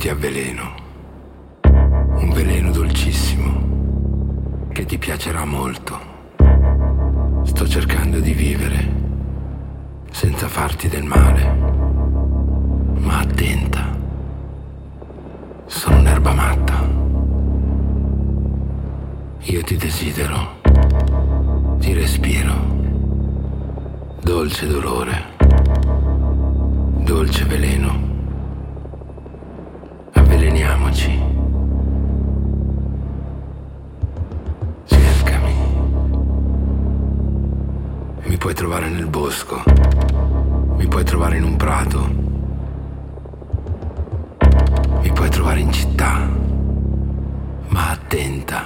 ti avveleno. Un veleno dolcissimo che ti piacerà molto. Sto cercando di vivere senza farti del male. Ma attenta, sono un'erba matta. Io ti desidero, ti respiro, dolce dolore, dolce veleno. Puoi trovare nel bosco. Mi puoi trovare in un prato. Mi puoi trovare in città. Ma attenta.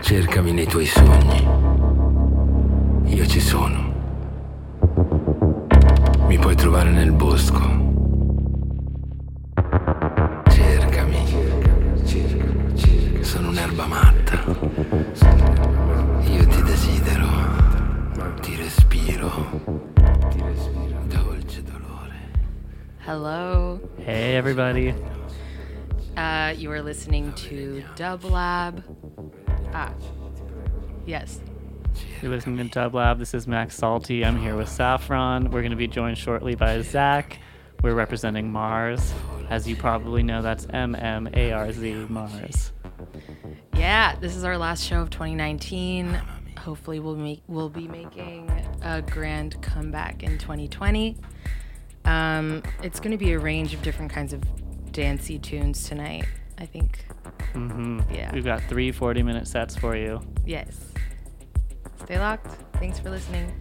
Cercami nei tuoi sogni. Io ci sono. Mi puoi trovare nel bosco. Everybody. Uh, you are listening to Dublab. Ah, yes. You're listening to Dublab. This is Max Salty. I'm here with Saffron. We're going to be joined shortly by Zach. We're representing mmarz. As you probably know, that's M M A R Z, mmarz. Yeah, this is our last show of 2019. Hopefully, we'll make we'll be making a grand comeback in 2020. Um, it's going to be a range of different kinds of dancey tunes tonight. I think. hmm Yeah. We've got three 40 minute sets for you. Yes. Stay locked. Thanks for listening.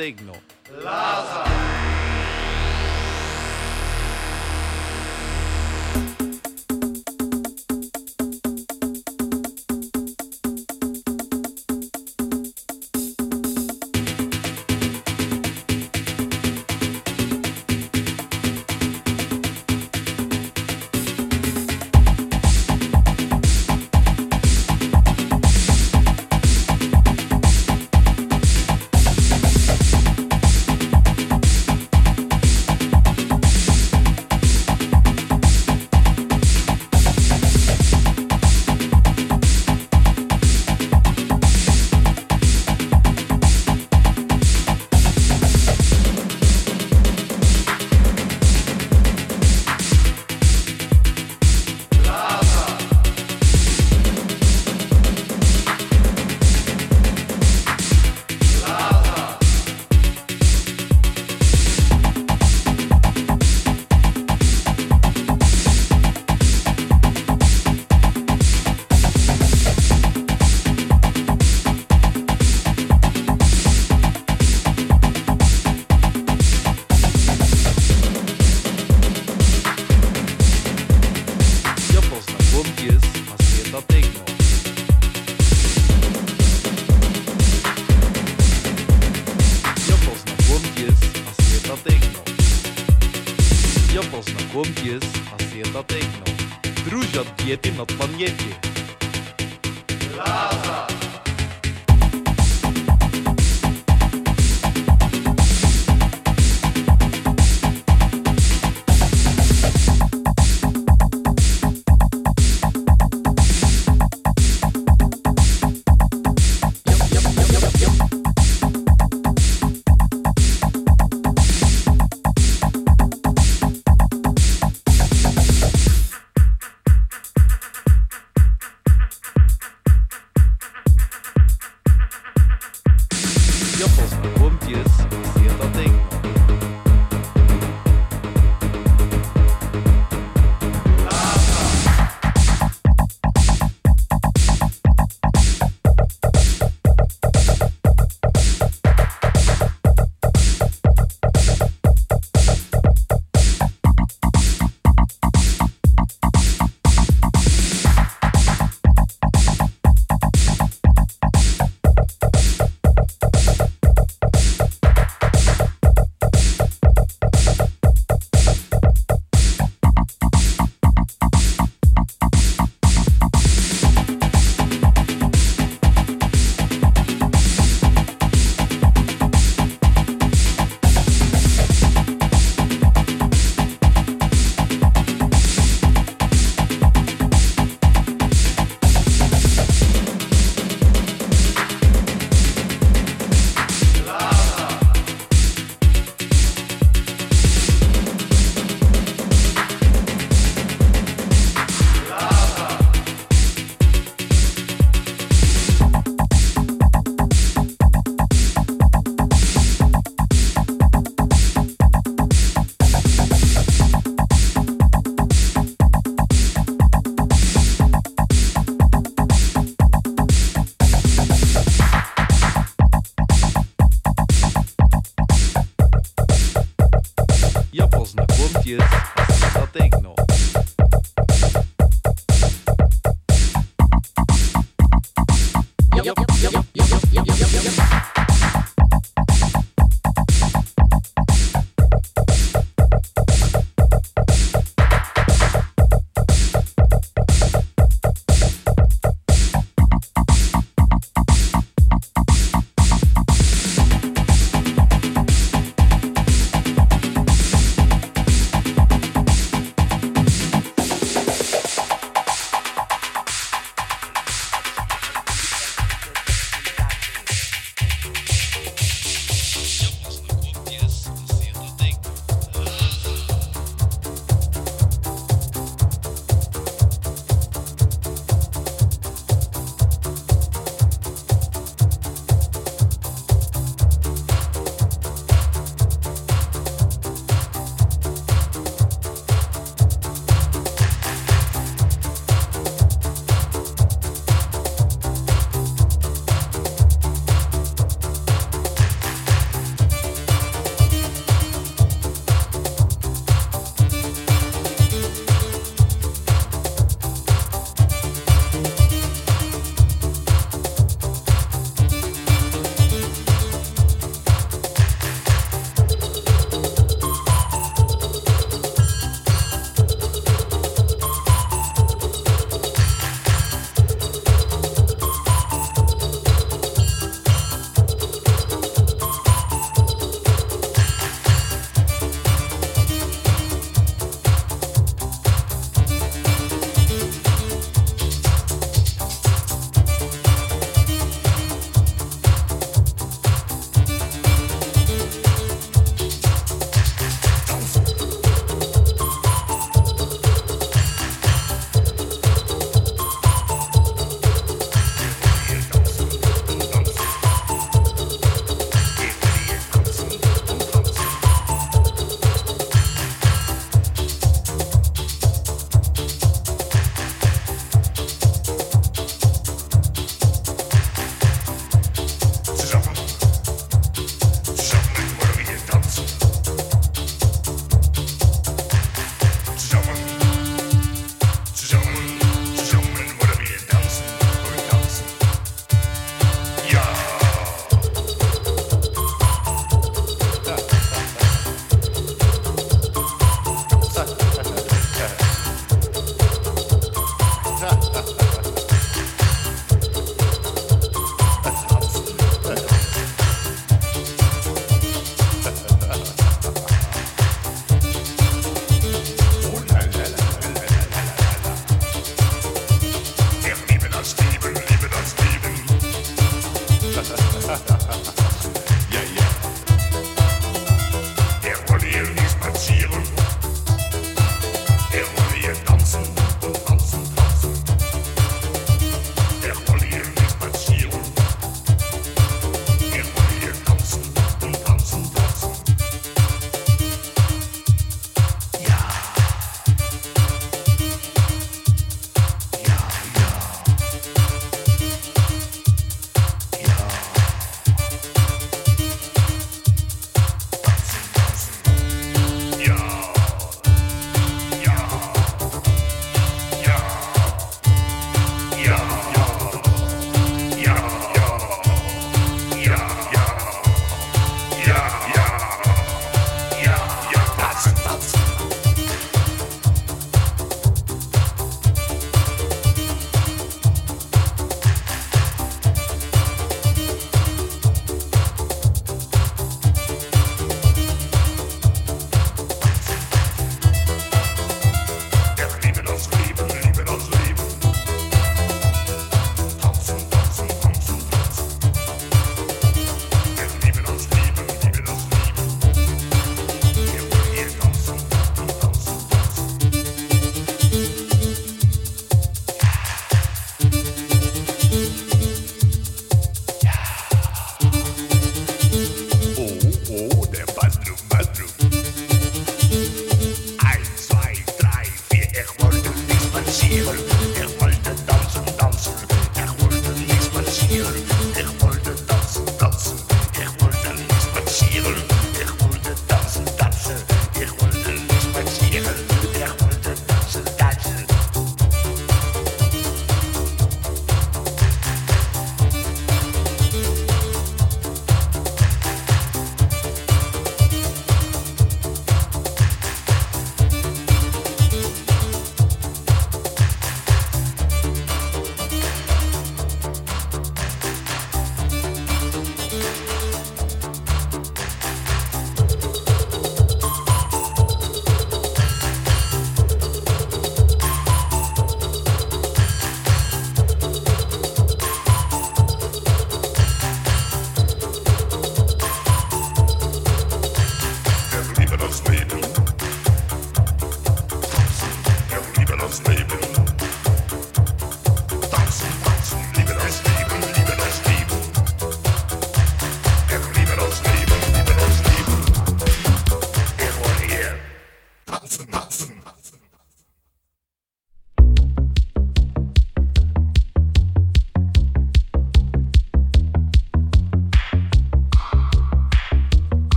Masjeta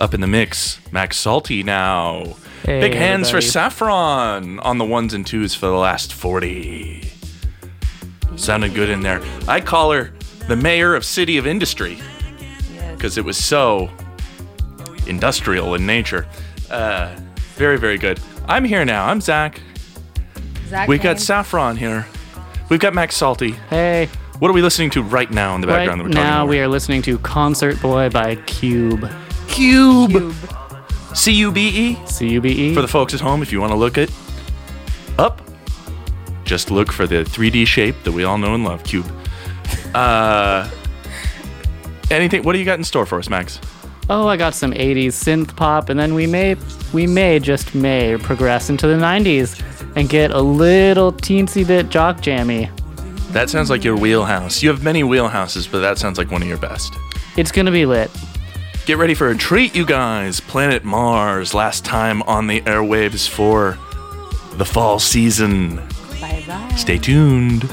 Up in the mix, Max Salty now. Hey, Big hands for. Saffron on the ones and twos for the last 40. Sounded good in there. I call her the mayor of City of Industry because it was so industrial in nature. Uh, very, very good. I'm here now. I'm Zach. Zach We got Saffron here. We've got Max Salty. Hey, What are we listening to right now in the right background that we're talking now we are listening to Concert Boy by Cube. Cube. Cube. C U B E. C-U-B-E. For the folks at home, if you want to look it up, just look for the 3D shape that we all know and love, Cube. Uh, anything? What do you got in store for us, Max? oh, I got some 80s synth pop, and then we may, we may, just may progress into the 90s and get a little teensy bit jock jammy. That sounds like your wheelhouse. You have many wheelhouses, but that sounds like one of your best. It's gonna be lit. Get ready for a treat, you guys. Planet Mars, last time on the airwaves for the fall season. Bye bye. Stay tuned.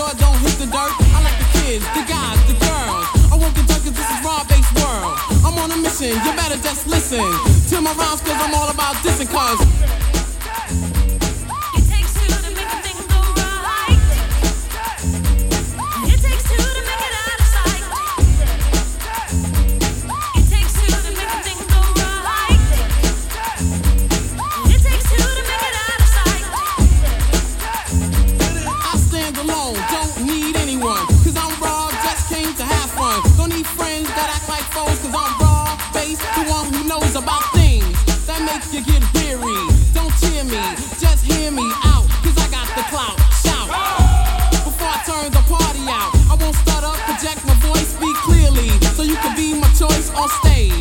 so I don't hit the dirt. I like the kids, the guys, the girls. I work the duck cause this is Rob Base world. I'm on a mission, you better just listen to my rhymes cause I'm all about dissing cause about things that makes you get weary. Don't cheer me, just hear me out, cause I got the clout. Shout. Before I turn the party out, I won't stutter, project my voice, speak clearly, so you can be my choice on stage.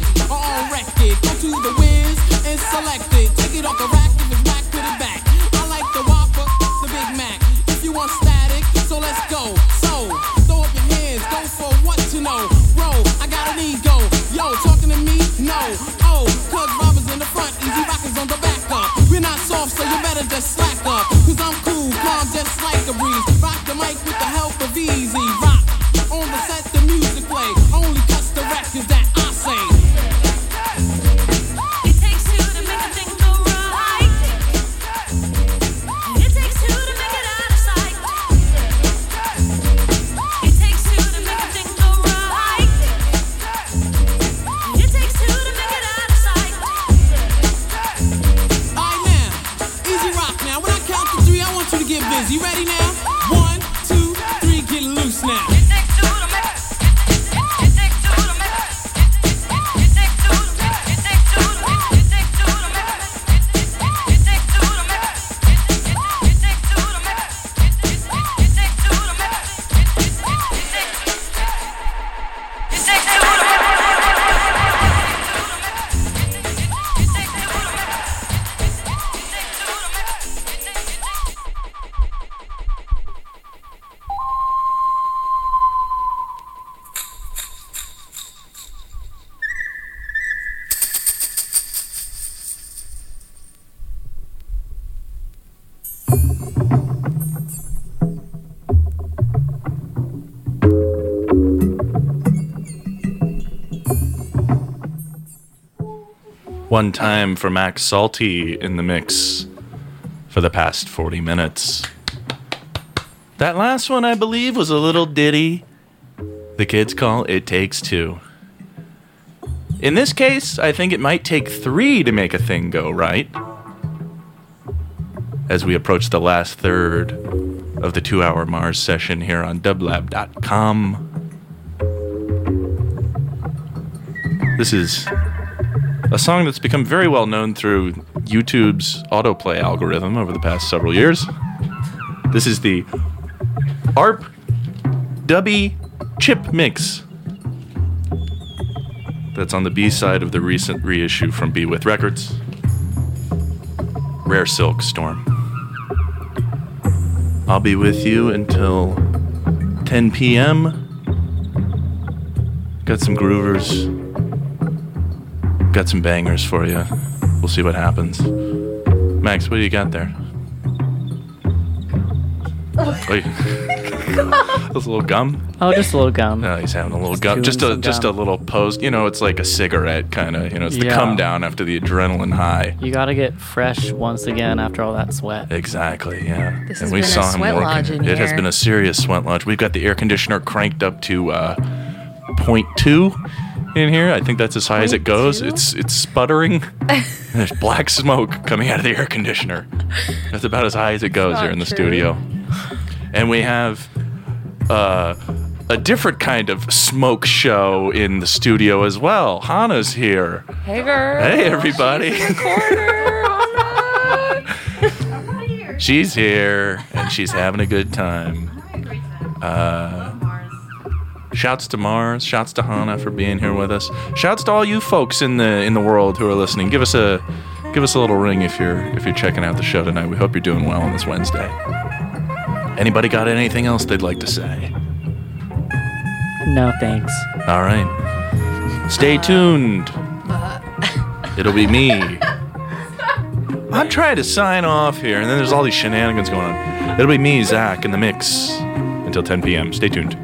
One time for Max Salty in the mix for the past 40 minutes. That last one, I believe, was a little ditty the kids call It Takes Two. In this case, I think it might take three to make a thing go right. As we approach the last third of the two hour mmarz session here on dublab.com. This is a song that's become very well known through YouTube's autoplay algorithm over the past several years. This is the ARP Duppy Chip Mix. That's on the B side of the recent reissue from Be With Records. Rare Silk Storm. I'll be with you until 10 p.m. Got some groovers. Got some bangers for you. We'll see what happens. Max, what do you got there? Wait. That's a little gum. Oh, just a little gum. No, he's having a little Just gum. Just a some just a little post. You know, it's like a cigarette kind of. You know, it's the Yeah. come down after the adrenaline high. You gotta get fresh once again after all that sweat. Exactly. Yeah. This has been a sweat lodge in it has here. been a serious sweat lodge. We've got the air conditioner cranked up to uh, point two in here. I think that's as high as it goes. It's it's sputtering. There's black smoke coming out of the air conditioner. That's about as high as it goes here in the true. studio. And we have uh, a different kind of smoke show in the studio as well. Hannah's here. Hey, girl. Hey, everybody. she's here and she's having a good time. Uh, shouts to mmarz. Shouts to Hannah for being here with us. Shouts to all you folks in the in the world who are listening. Give us a give us a little ring if you're if you're checking out the show tonight. We hope you're doing well on this Wednesday. Anybody got anything else they'd like to say? No thanks. All right. Stay tuned. It'll be me. I'm trying to sign off here, and then there's all these shenanigans going on. It'll be me, Zach, in the mix until 10 p.m. Stay tuned.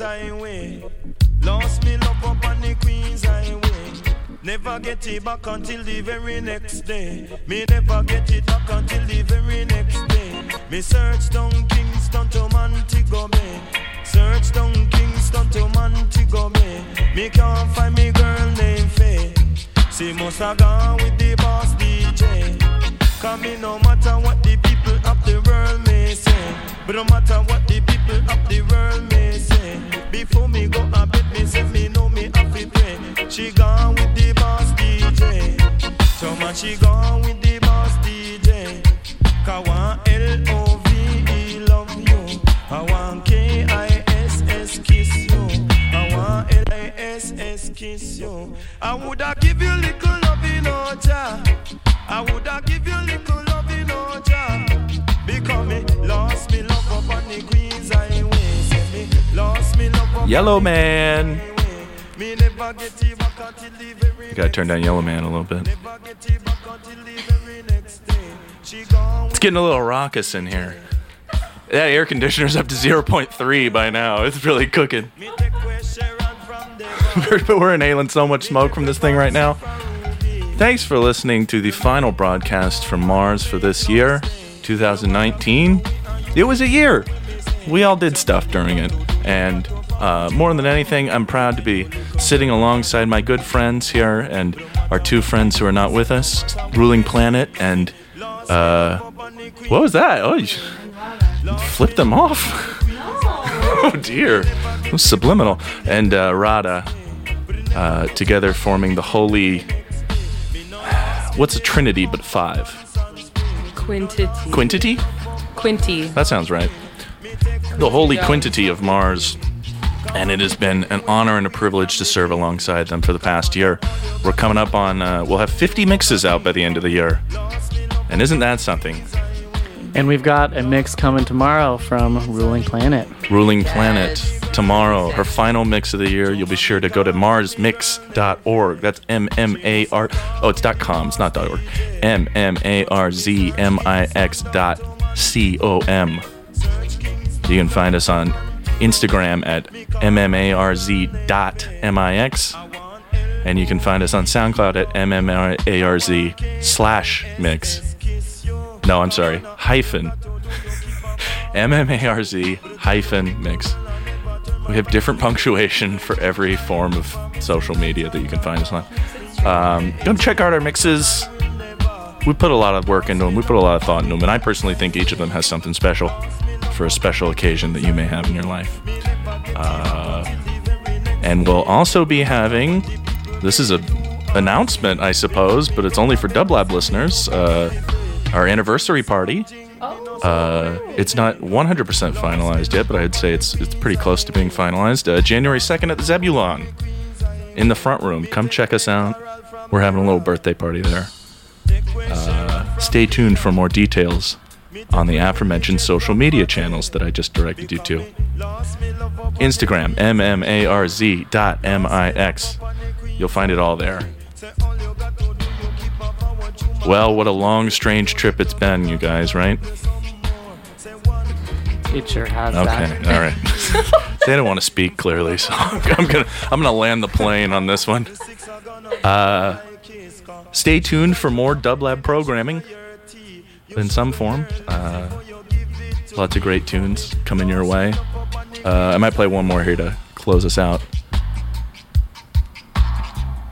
Queen's Highway. Lost me love up on the Queen's Highway. Never get it back until the very next day. Me never get it back until the very next day. Me search down Kingston to Montego Bay. Search down Kingston to Montego Bay. Me can't find me girl named Faye. She must have gone with the boss DJ. Cause me no matter what the people of the world may say. But no matter what She gone with the boss DJ. So much she gone with the boss DJ. Cause L-O-V-E love you. I want K-I-S-S kiss you. I want L-I-S-S kiss you. I woulda give you little love in ja. I woulda give you little love in ja. Because me lost me love up on the Queen's Highway. Lost me love up Yellowman. me never get it very Gotta turn down Yellowman a little bit. It's getting a little raucous in here. That air conditioner's up to 0.3 by now. It's really cooking. we're inhaling so much smoke from this thing right now. Thanks for listening to the final broadcast from mmarz for this year, 2019. It was a year. We all did stuff during it. And uh, more than anything, I'm proud to be sitting alongside my good friends here and our two friends who are not with us, Ruling Planet and. Uh, what was that? Oh, you flipped them off. oh dear, It was subliminal. And uh, Rada, uh, together forming the holy. What's a trinity but five? Quintity. Quintity? Quinty. That sounds right. The holy quintity of mmarz. And it has been an honor and a privilege to serve alongside them for the past year. We're coming up on, uh, we'll have 50 mixes out by the end of the year. And isn't that something? And we've got a mix coming tomorrow from Ruling Planet. Ruling Planet tomorrow, her final mix of the year. You'll be sure to go to mmarzmix.org. That's M M A R. Oh, it's dot .com. It's not dot .org. M M A R Z M I X dot C O M. You can find us on Instagram at MMARZ dot M-I-X. And you can find us on SoundCloud at MMARZ slash mix. No, I'm sorry, hyphen. MMARZ hyphen mix. We have different punctuation for every form of social media that you can find us on. Um, go check out our mixes. We put a lot of work into them. We put a lot of thought into them, and I personally think each of them has something special for a special occasion that you may have in your life. Uh, and we'll also be having. This is a announcement, I suppose, but it's only for Dublab listeners. Uh, our anniversary party. Uh, it's not 100% finalized yet, but I'd say it's it's pretty close to being finalized. Uh, January 2nd at the Zebulon in the front room. Come check us out. We're having a little birthday party there. Uh, stay tuned for more details on the aforementioned social media channels that I just directed you to. Instagram, MMARZ dot M-I-X. You'll find it all there. Well, what a long, strange trip it's been, you guys, right? It sure has Okay, that. all right. they don't want to speak clearly, so I'm gonna I'm gonna land the plane on this one. Uh, stay tuned for more Dublab programming in some form. Uh, lots of great tunes coming your way. Uh, I might play one more here to close us out.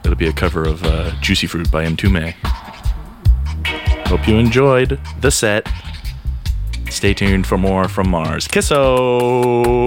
It'll be a cover of uh, Juicy Fruit by Mtume. Hope you enjoyed the set. Stay tuned for more from mmarz. Kisso!